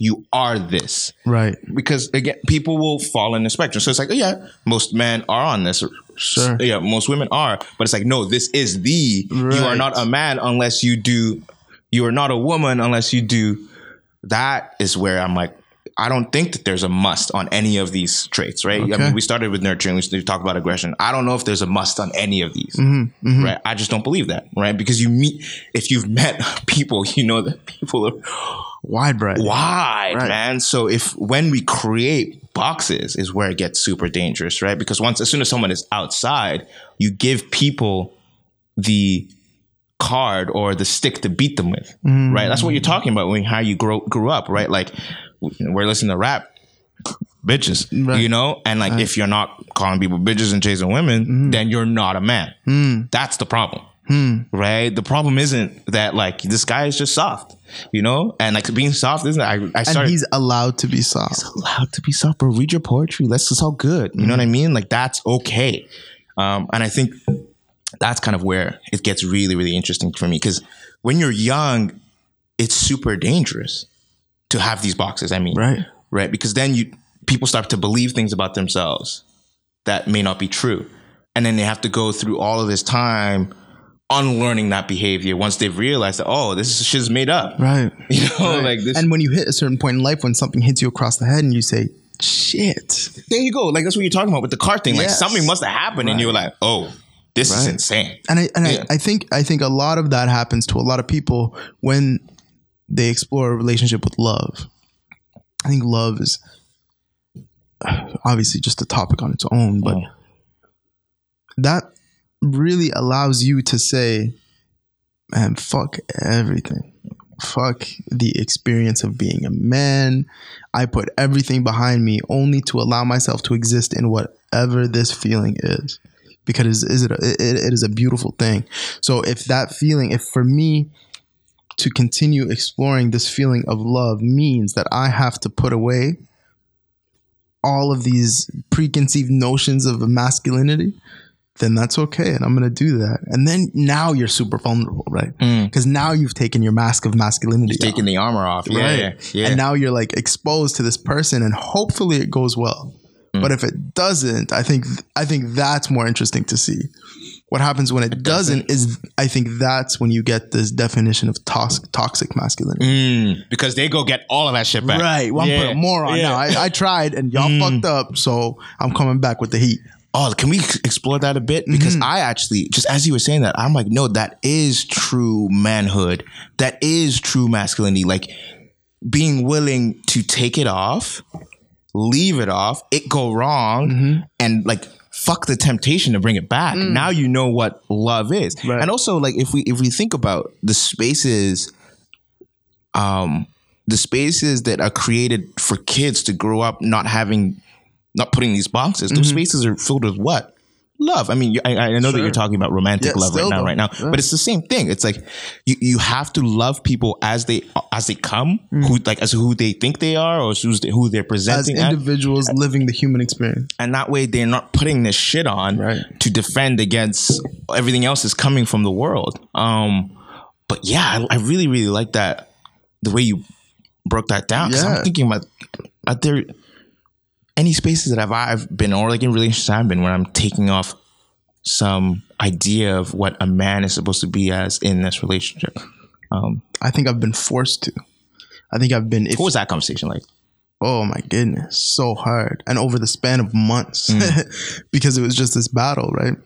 You are this Right. because again, people will fall in the spectrum. So it's like, oh yeah, most men are on this. Sure. Yeah, most women are, but it's like, no, this is the. You are not a man unless you do. You are not a woman unless you do. That is where I'm like, I don't think that there's a must on any of these traits, right? I mean, we started with nurturing. We talked about aggression. I don't know if there's a must on any of these, Mm-hmm. right? I just don't believe that, right? Because you meet, if you've met people, you know that people are Wide variety. wide, Right. man. So if when we create boxes is where it gets super dangerous, right? Because once as soon as someone is outside, you give people the card or the stick to beat them with, right? That's what you're talking about when how you grow grew up, right? Like we're listening to rap. Bitches, Right. you know, and like if you're not calling people bitches and chasing women, mm-hmm. then you're not a man. Hmm. That's the problem hmm. right? The problem isn't that like this guy is just soft, you know, and like being soft isn't. I, I And started he's allowed to be soft. He's allowed to be soft, but read your poetry. That's just all good. You know what I mm-hmm. mean? Like that's okay. Um, and I think that's kind of where it gets really, really interesting for me because when you're young, it's super dangerous to have these boxes. I mean, Right. right? Because then you people start to believe things about themselves that may not be true, and then they have to go through all of this time unlearning that behavior once they've realized that oh, this shit's made up. Right. You know, like this. And when you hit a certain point in life when something hits you across the head and you say, shit. there you go. Like that's what you're talking about with the car thing. Like Yes. something must have happened, and you were like, oh, this is insane. And I and Yeah. I, I think I think a lot of that happens to a lot of people when they explore a relationship with love. I think love is obviously just a topic on its own, but Mm. that really allows you to say, man, fuck everything. Fuck the experience of being a man. I put everything behind me only to allow myself to exist in whatever this feeling is. Because is it, it it is a beautiful thing. So if that feeling, if for me to continue exploring this feeling of love means that I have to put away all of these preconceived notions of masculinity, then that's okay. And I'm going to do that. And then now you're super vulnerable, right? Mm. Because now you've taken your mask of masculinity. off, Taking the armor off. Right? yeah, yeah. And now you're like exposed to this person and hopefully it goes well. Mm. But if it doesn't, I think I think that's more interesting to see. What happens when it, doesn't, is I think that's when you get this definition of toxic toxic masculinity. Mm, because they go get all of that shit back. Right. Well, I'm putting more on yeah. now. I, I tried and y'all fucked up, so I'm coming back with the heat. Oh, can we explore that a bit? Because Mm-hmm. I actually, just as you were saying that, I'm like, no, that is true manhood. That is true masculinity. Like being willing to take it off, leave it off, it go wrong, Mm-hmm. and like fuck the temptation to bring it back. Now you know what love is. Mm. Right. And also, like if we if we think about the spaces, um, the spaces that are created for kids to grow up not having not putting these boxes. Those Mm-hmm. spaces are filled with what? Love. I mean, you- I, I know that you're talking about romantic Yeah, love right now, right now, Yeah. but it's the same thing. It's like you, you have to love people as they as they come, who like as who they think they are, or who's they, who they're Mm. Presenting, as, individuals living the human experience. and that way they're not putting this shit on Right. to defend against everything else is coming from the world. Um, but yeah, I, I really really like that the way you broke that down. Yeah. I'm thinking about are there any spaces that I've I've been or like in relationships I've been where I'm taking off some idea of what a man is supposed to be as in this relationship. Um, I think I've been forced to. I think I've been. If, what was that conversation like? oh my goodness, so hard, and over the span of months, because it was just this battle, right?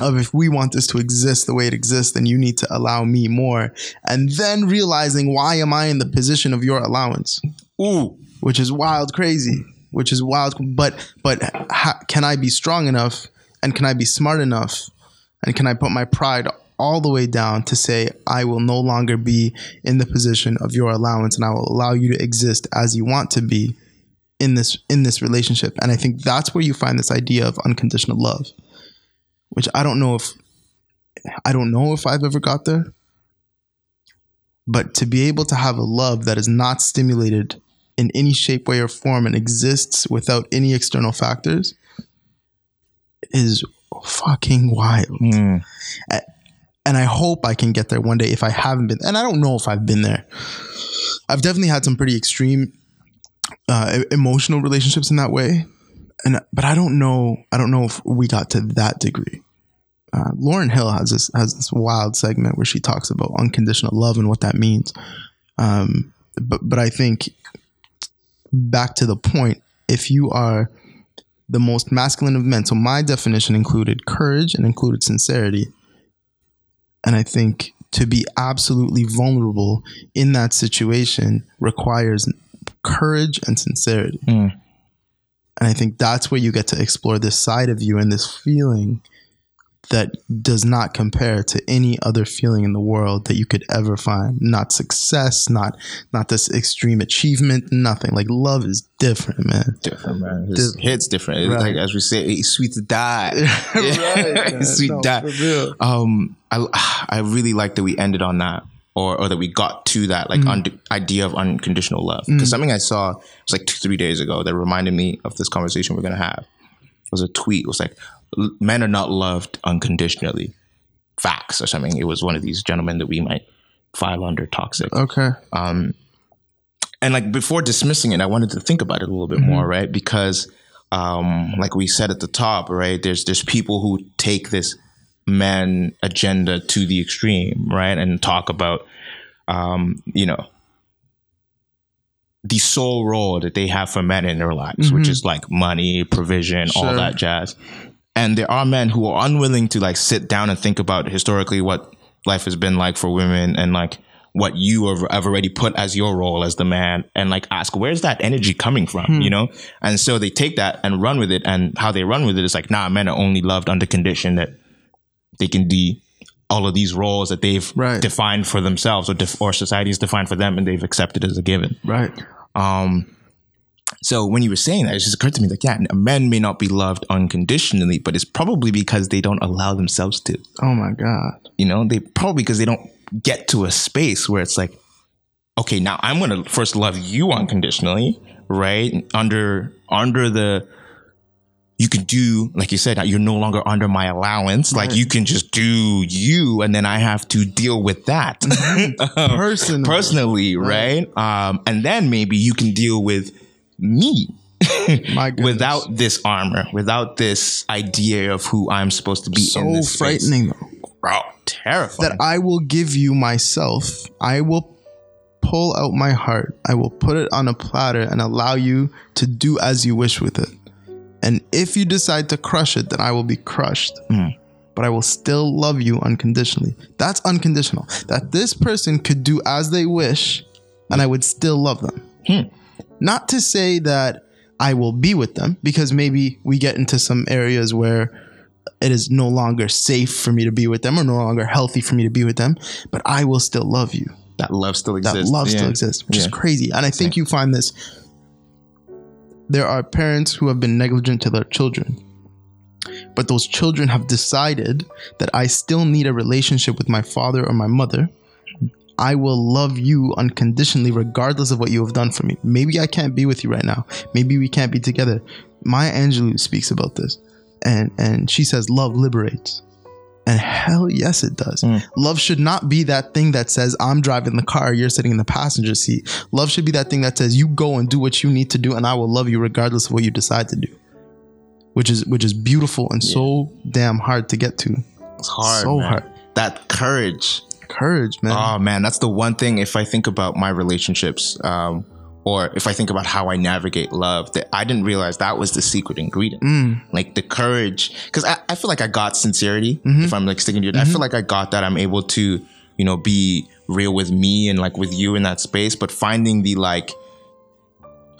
Of if we want this to exist the way it exists, then you need to allow me more, and then realizing why am I in the position of your allowance? Ooh, which is wild crazy which is wild. But but ha, can i be strong enough and can i be smart enough and can i put my pride all the way down to say i will no longer be in the position of your allowance and i will allow you to exist as you want to be in this in this relationship? And i think that's where you find this idea of unconditional love which i don't know if i don't know if i've ever got there. But to be able to have a love that is not stimulated in any shape, way, or form and exists without any external factors is fucking wild. Mm. And I hope I can get there one day if I haven't been. And I don't know if I've been there. I've definitely had some pretty extreme uh, emotional relationships in that way. And but I don't know. I don't know if we got to that degree. Uh, Lauryn Hill has this has this wild segment where she talks about unconditional love and what that means. Um, but but I think back to the point, if you are the most masculine of men, so my definition included courage and included sincerity. And I think to be absolutely vulnerable in that situation requires courage and sincerity. Mm. And I think that's where you get to explore this side of you and this feeling that does not compare to any other feeling in the world that you could ever find. Not success, not not this extreme achievement, nothing. Like love is different, man. different, man. His hit's different. Right. Like as we say, it's sweet to die. Right, It's sweet to No, die. Um, I I really like that we ended on that, or or that we got to that like un- idea of unconditional love. Because something I saw it was like two three days ago that reminded me of this conversation we're gonna have. It was a tweet. It was like, "L- "Men are not loved unconditionally." Facts or something. It was one of these gentlemen that we might file under toxic Okay. um, and like before dismissing it, I wanted to think about it a little bit more, right? Because, um, like we said at the top, right? There's there's people who take this man agenda to the extreme, right, and talk about, um, you know, the sole role that they have for men in their lives, which is like money, provision, all that jazz. And there are men who are unwilling to like sit down and think about historically what life has been like for women and like what you have, have already put as your role as the man and like ask where's that energy coming from? You know? And so they take that and run with it. And how they run with it is like nah men are only loved under condition that they can be all of these roles that they've Right. defined for themselves or, def- or society has defined for them and they've accepted as a given. Right. um, so when you were saying that, it just occurred to me like, yeah, men may not be loved unconditionally, but it's probably because they don't allow themselves to. Oh my God. You know, they probably because they don't get to a space where it's like, okay, now I'm gonna first love you unconditionally, right? Under under the you can do like you said, you're no longer under my allowance. Like you can just do you, and then I have to deal with that Um, Personally. personally, right? Um, and then maybe you can deal with me My without this armor, without this idea of who I'm supposed to be in so this space. frightening though. bro, terrifying. that I will give you myself. I will pull out my heart. I will put it on a platter and allow you to do as you wish with it. And if you decide to crush it, then I will be crushed. Hmm. But I will still love you unconditionally. That's unconditional. That this person could do as they wish and I would still love them. Hmm. Not to say that I will be with them because maybe we get into some areas where it is no longer safe for me to be with them or no longer healthy for me to be with them, but I will still love you That love still exists. that love still exists, which is crazy. And I think you find this. There are parents who have been negligent to their children, but those children have decided that I still need a relationship with my father or my mother. I will love you unconditionally, regardless of what you have done for me. Maybe I can't be with you right now. Maybe we can't be together. Maya Angelou speaks about this, and and she says love liberates. And hell yes, it does. Hmm. Love should not be that thing that says, I'm driving the car, you're sitting in the passenger seat. Love should be that thing that says, you go and do what you need to do, and I will love you regardless of what you decide to do. Which is which is beautiful and so damn hard to get to. It's hard. So man. hard. That courage. Courage, man. Oh man, that's the one thing. If I think about my relationships, um, or if I think about how I navigate love, that I didn't realize that was the secret ingredient. Mm. Like the courage, because I, I feel like I got sincerity. Mm-hmm. If I'm like sticking to it, I feel like I got that. I'm able to, you know, be real with me and like with you in that space. But finding the like,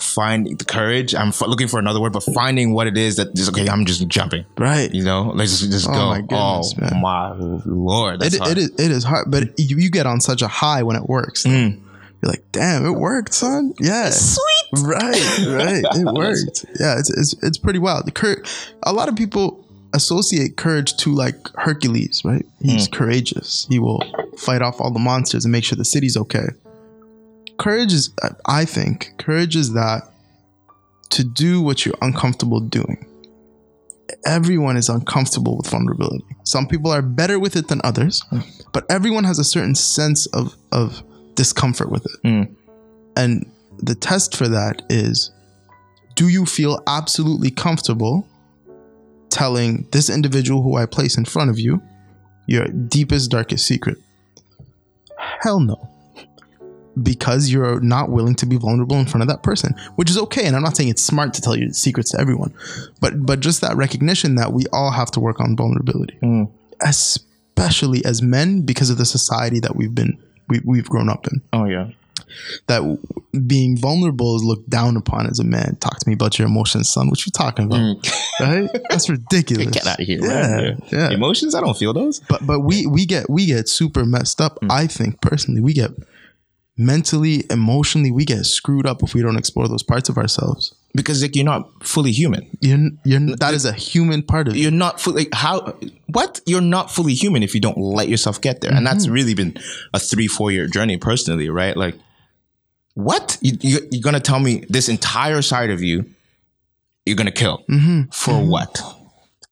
finding the courage. I'm f- looking for another word, but finding what it is that just okay. I'm just jumping. right. You know, let's just, just Oh go. my goodness, oh man. my lord, that's It, hard. it is it is hard, but you, you get on such a high when it works. Mm. You're like, damn, it worked, son. Yeah. Sweet. Right, right. It worked. Yeah, it's, it's it's pretty wild. The cour- a lot of people associate courage to like Hercules, right? He's courageous. He will fight off all the monsters and make sure the city's okay. Courage is, I think, courage is that to do what you're uncomfortable doing. Everyone is uncomfortable with vulnerability. Some people are better with it than others, hmm. but everyone has a certain sense of of discomfort with it. Hmm. And the test for that is do you feel absolutely comfortable telling this individual who I place in front of you your deepest, darkest secret? Hell no. Because you're not willing to be vulnerable in front of that person, which is okay. And I'm not saying it's smart to tell your secrets to everyone, but but just that recognition that we all have to work on vulnerability, mm. especially as men, because of the society that we've been we, we've grown up in Oh yeah. that being vulnerable is looked down upon as a man. Talk to me about your emotions, son. What you talking about? Mm. Right? That's ridiculous. Get out of here. Yeah, man. yeah. Emotions, I don't feel those. But but we we get we get super messed up. Mm. I think personally, we get mentally, emotionally, we get screwed up if we don't explore those parts of ourselves. Because like you're not fully human. You're you're that is a human part of you. You're not fully like, how what? You're not fully human if you don't let yourself get there. And that's mm-hmm. really been a three, four year journey personally, right? Like what? You, you you're gonna tell me this entire side of you you're gonna kill. Mm-hmm. For mm-hmm. what?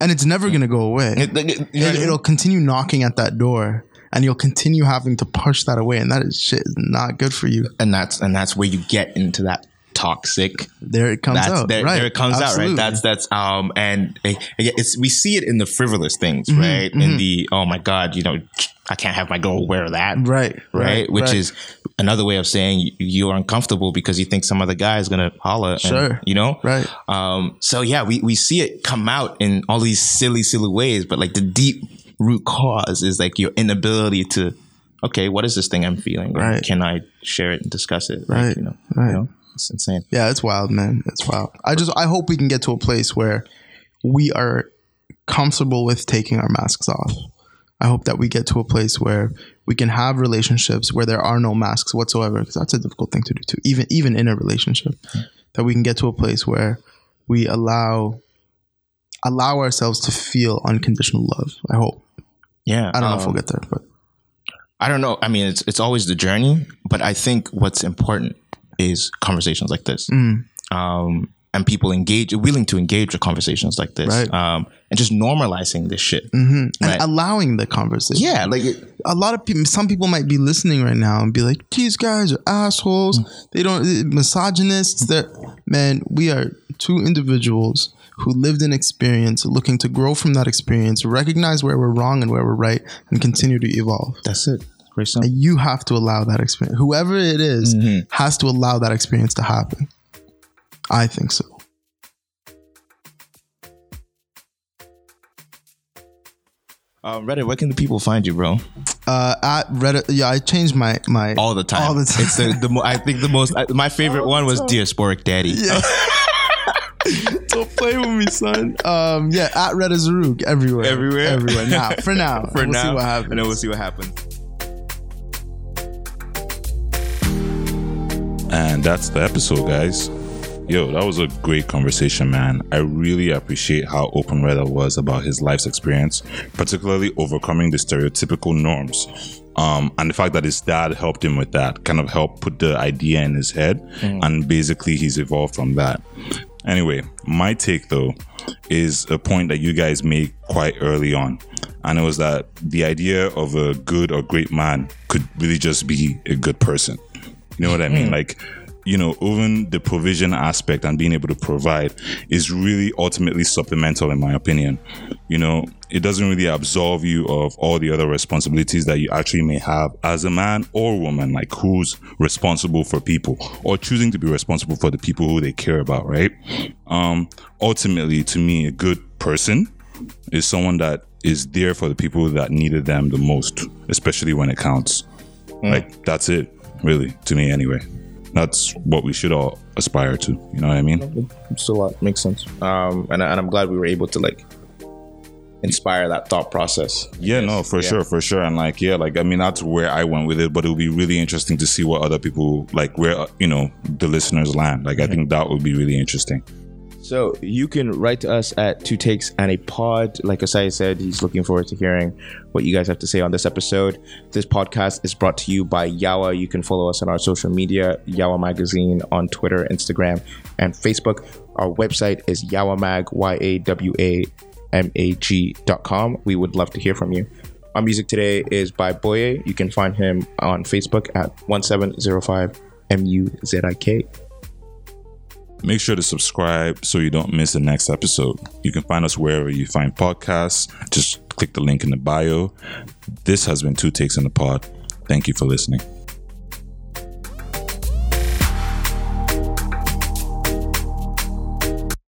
and it's never gonna go away. It, it- you I it, it'll continue knocking at that door, and you'll continue having to push that away, and that is shit is not good for you. and that's and that's where you get into that toxic There it comes that's out. there, right. there it comes Absolutely. out right that's that's um and it, it's we see it in the frivolous things Mm-hmm, right in the oh my god you know i can't have my girl wear that right, right, which right. is another way of saying you- you're uncomfortable because you think some other guy is gonna holler and, Sure. you know Right. um so yeah we we see it come out in all these silly silly ways but like the deep root cause is like your inability to okay what is this thing i'm feeling Right. can i share it and discuss it Like, Right, you know right. you know it's insane Yeah, it's wild, man. It's wild. I just I hope we can get to a place where we are comfortable with taking our masks off. I hope that we get to a place where we can have relationships where there are no masks whatsoever, because that's a difficult thing to do too. Even even in a relationship, that we can get to a place where we allow allow ourselves to feel unconditional love. I hope. Yeah I don't know if um, we'll get there, but I don't know. I mean, it's it's always the journey, but I think what's important is conversations like this, Mm. um, and people engage, willing to engage with conversations like this, Right. um, and just normalizing this shit. hmm and allowing the conversation. Yeah, like it, a lot of people some people might be listening right now and be like these guys are assholes they don't eh, misogynists they're man we are two individuals who lived an experience, looking to grow from that experience, recognize where we're wrong and where we're right, and continue to evolve. That's it. Great song. And you have to allow that experience. Whoever it is mm-hmm. has to allow that experience to happen. I think so. Uh, Reda, where can the people find you, bro? Uh, at Reddit, yeah, I changed my my all the time. All the time. It's the, the mo- I think the most I, my favorite one was diasporic daddy. Yeah. Don't play with me, son. Um, yeah, at Red as Zarug everywhere, Everywhere? everywhere. Now, for now, For we'll now, see what happens. and then we'll see what happens. And that's the episode, guys. Yo, that was a great conversation, man. I really appreciate how open Reda was about his life's experience, particularly overcoming the stereotypical norms. Um, and the fact that his dad helped him with that kind of helped put the idea in his head, and basically he's evolved from that. Anyway, my take though is a point that you guys made quite early on. And it was that the idea of a good or great man could really just be a good person. You know what I mean? Hmm. Like, you know, even the provision aspect and being able to provide is really ultimately supplemental, in my opinion. You know, it doesn't really absolve you of all the other responsibilities that you actually may have as a man or woman, like who's responsible for people or choosing to be responsible for the people who they care about, right? Um, ultimately, to me, a good person is someone that is there for the people that needed them the most, especially when it counts. Like that's it, really, to me anyway. That's what we should all aspire to. You know what I mean? Lot makes sense. Um, and, and I'm glad we were able to like inspire that thought process. Yeah, no, for Yeah. sure, for sure. And like, yeah, like I mean, that's where I went with it. But it would be really interesting to see what other people like, where uh, you know the listeners land. Like, I think that would be really interesting. So you can write to us at two takes and a pod. Like Osai said, he's looking forward to hearing what you guys have to say on this episode. This podcast is brought to you by Yawa. You can follow us on our social media, Yawa Magazine on Twitter, Instagram, and Facebook. Our website is Yawa yawamag, Y A W A M A G dot com. We would love to hear from you. Our music today is by Boye. You can find him on Facebook at 1705 M U Z I K. Make sure to subscribe so you don't miss the next episode. You can find us wherever you find podcasts. Just click the link in the bio. This has been Two Takes in the Pod. Thank you for listening.